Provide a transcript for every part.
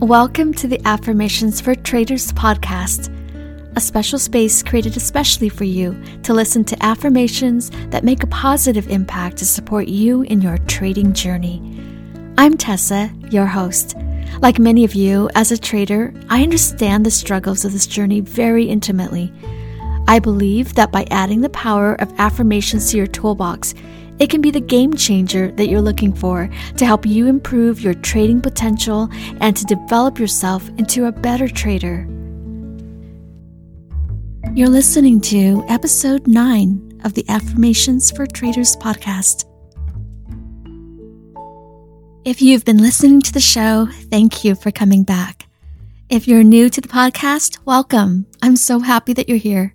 Welcome to the Affirmations for Traders podcast, a special space created especially for you to listen to affirmations that make a positive impact to support you in your trading journey. I'm Tessa, your host. Like many of you, as a trader, I understand the struggles of this journey very intimately. I believe that by adding the power of affirmations to your toolbox, it can be the game changer that you're looking for to help you improve your trading potential and to develop yourself into a better trader. You're listening to episode 9 of the Affirmations for Traders podcast. If you've been listening to the show, thank you for coming back. If you're new to the podcast, welcome. I'm so happy that you're here.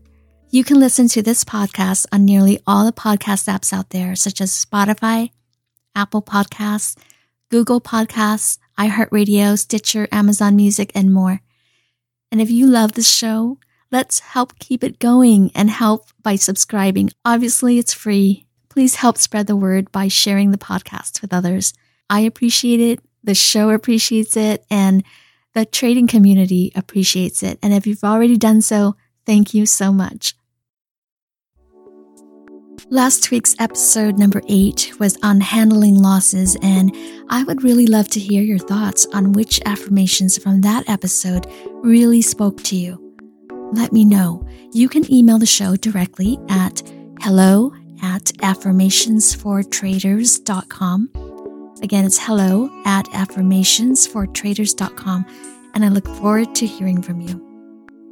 You can listen to this podcast on nearly all the podcast apps out there, such as Spotify, Apple Podcasts, Google Podcasts, iHeartRadio, Stitcher, Amazon Music, and more. And if you love this show, let's help keep it going and help by subscribing. Obviously, it's free. Please help spread the word by sharing the podcast with others. I appreciate it. The show appreciates it and the trading community appreciates it. And if you've already done so, thank you so much. Last week's episode number eight was on handling losses, and I would really love to hear your thoughts on which affirmations from that episode really spoke to you. Let me know. You can email the show directly at hello at affirmationsfortraders.com. Again, it's hello at affirmationsfortraders.com, and I look forward to hearing from you.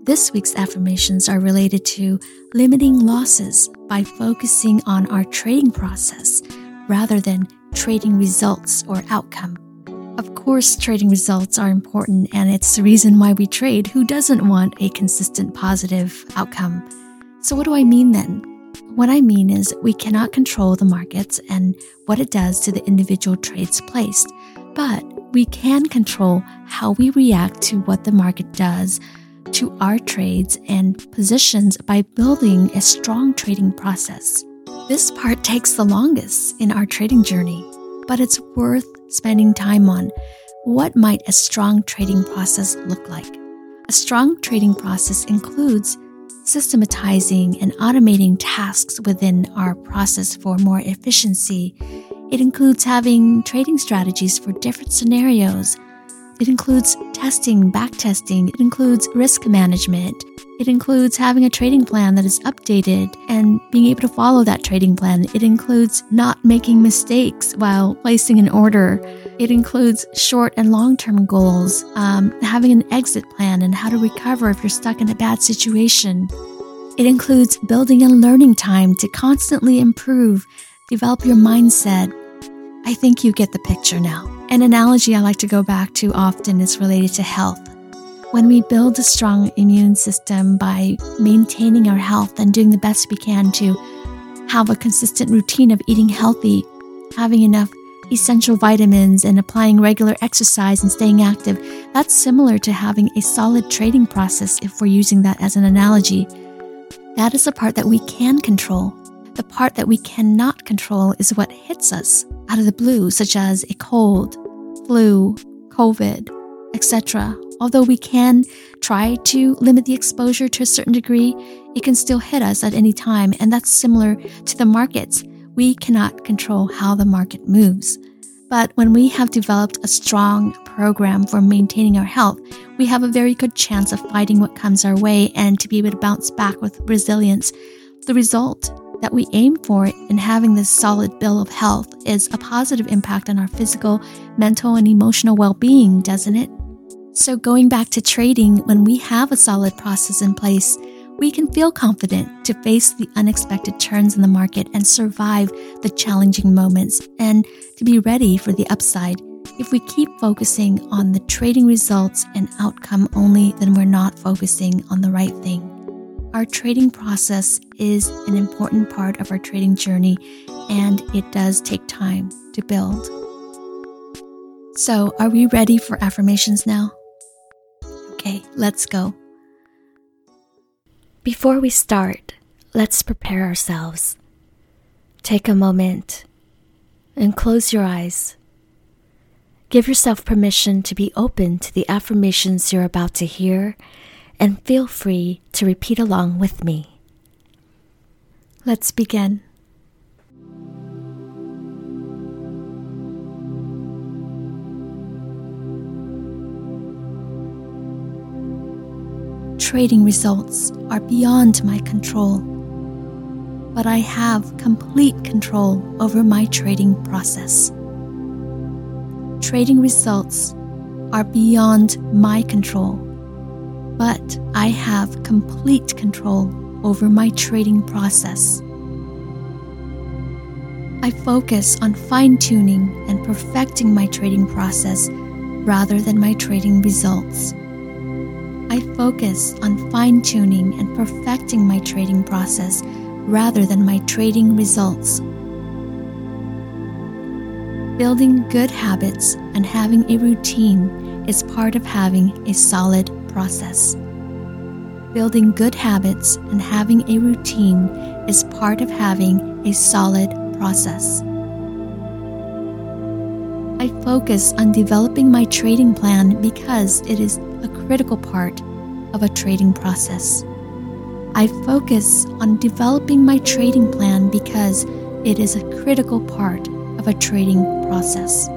This week's affirmations are related to limiting losses by focusing on our trading process rather than trading results or outcome. Of course, trading results are important and it's the reason why we trade. Who doesn't want a consistent positive outcome? So, what do I mean then? What I mean is, we cannot control the markets and what it does to the individual trades placed, but we can control how we react to what the market does to our trades and positions by building a strong trading process. This part takes the longest in our trading journey, but it's worth spending time on. What might a strong trading process look like? A strong trading process includes systematizing and automating tasks within our process for more efficiency. It includes having trading strategies for different scenarios it includes testing, backtesting. It includes risk management. It includes having a trading plan that is updated and being able to follow that trading plan. It includes not making mistakes while placing an order. It includes short and long term goals, um, having an exit plan and how to recover if you're stuck in a bad situation. It includes building and learning time to constantly improve, develop your mindset. I think you get the picture now. An analogy I like to go back to often is related to health. When we build a strong immune system by maintaining our health and doing the best we can to have a consistent routine of eating healthy, having enough essential vitamins, and applying regular exercise and staying active, that's similar to having a solid trading process if we're using that as an analogy. That is the part that we can control. The part that we cannot control is what hits us out of the blue, such as a cold, flu, COVID, etc. Although we can try to limit the exposure to a certain degree, it can still hit us at any time, and that's similar to the markets. We cannot control how the market moves. But when we have developed a strong program for maintaining our health, we have a very good chance of fighting what comes our way and to be able to bounce back with resilience. The result that we aim for in having this solid bill of health is a positive impact on our physical, mental, and emotional well being, doesn't it? So, going back to trading, when we have a solid process in place, we can feel confident to face the unexpected turns in the market and survive the challenging moments and to be ready for the upside. If we keep focusing on the trading results and outcome only, then we're not focusing on the right thing. Our trading process is an important part of our trading journey, and it does take time to build. So, are we ready for affirmations now? Okay, let's go. Before we start, let's prepare ourselves. Take a moment and close your eyes. Give yourself permission to be open to the affirmations you're about to hear and feel free to repeat along with me. Let's begin. Trading results are beyond my control, but I have complete control over my trading process trading results are beyond my control, but I have complete control over my trading process. I focus on fine tuning and perfecting my trading process rather than my trading results. I focus on fine tuning and perfecting my trading process rather than my trading results. Building good habits and having a routine is part of having a solid process. Building good habits and having a routine is part of having a solid process. I focus on developing my trading plan because it is a critical part of a trading process. I focus on developing my trading plan because it is a critical part of a trading process.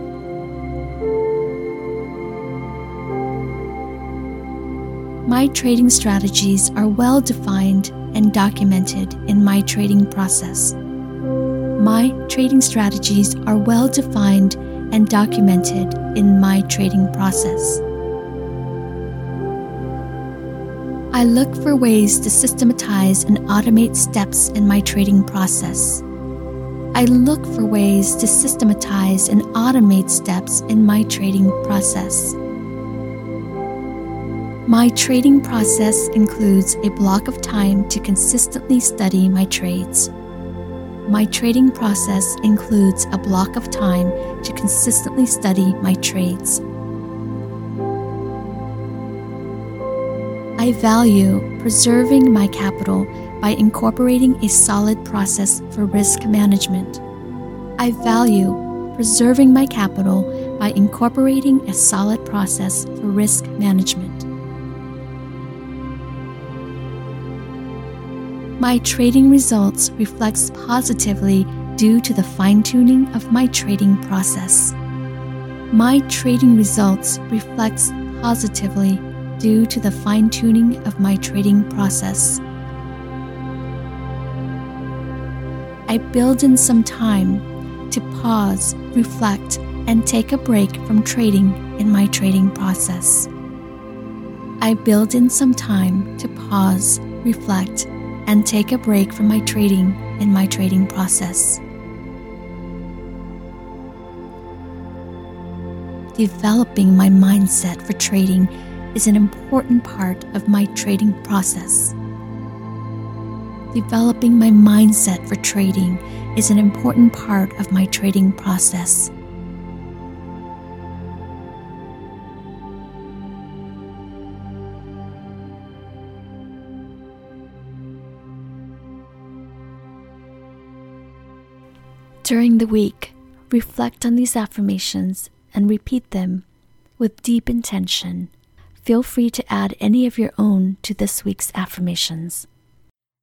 My trading strategies are well defined and documented in my trading process. My trading strategies are well defined and documented in my trading process. I look for ways to systematize and automate steps in my trading process. I look for ways to systematize and automate steps in my trading process. My trading process includes a block of time to consistently study my trades. My trading process includes a block of time to consistently study my trades. I value preserving my capital by incorporating a solid process for risk management. I value preserving my capital by incorporating a solid process for risk management. My trading results reflects positively due to the fine-tuning of my trading process. My trading results reflects positively due to the fine-tuning of my trading process. I build in some time to pause, reflect, and take a break from trading in my trading process. I build in some time to pause, reflect, and take a break from my trading in my trading process. Developing my mindset for trading is an important part of my trading process. Developing my mindset for trading is an important part of my trading process. During the week, reflect on these affirmations and repeat them with deep intention. Feel free to add any of your own to this week's affirmations.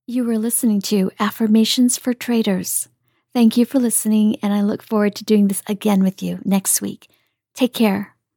You were listening to Affirmations for Traders. Thank you for listening, and I look forward to doing this again with you next week. Take care.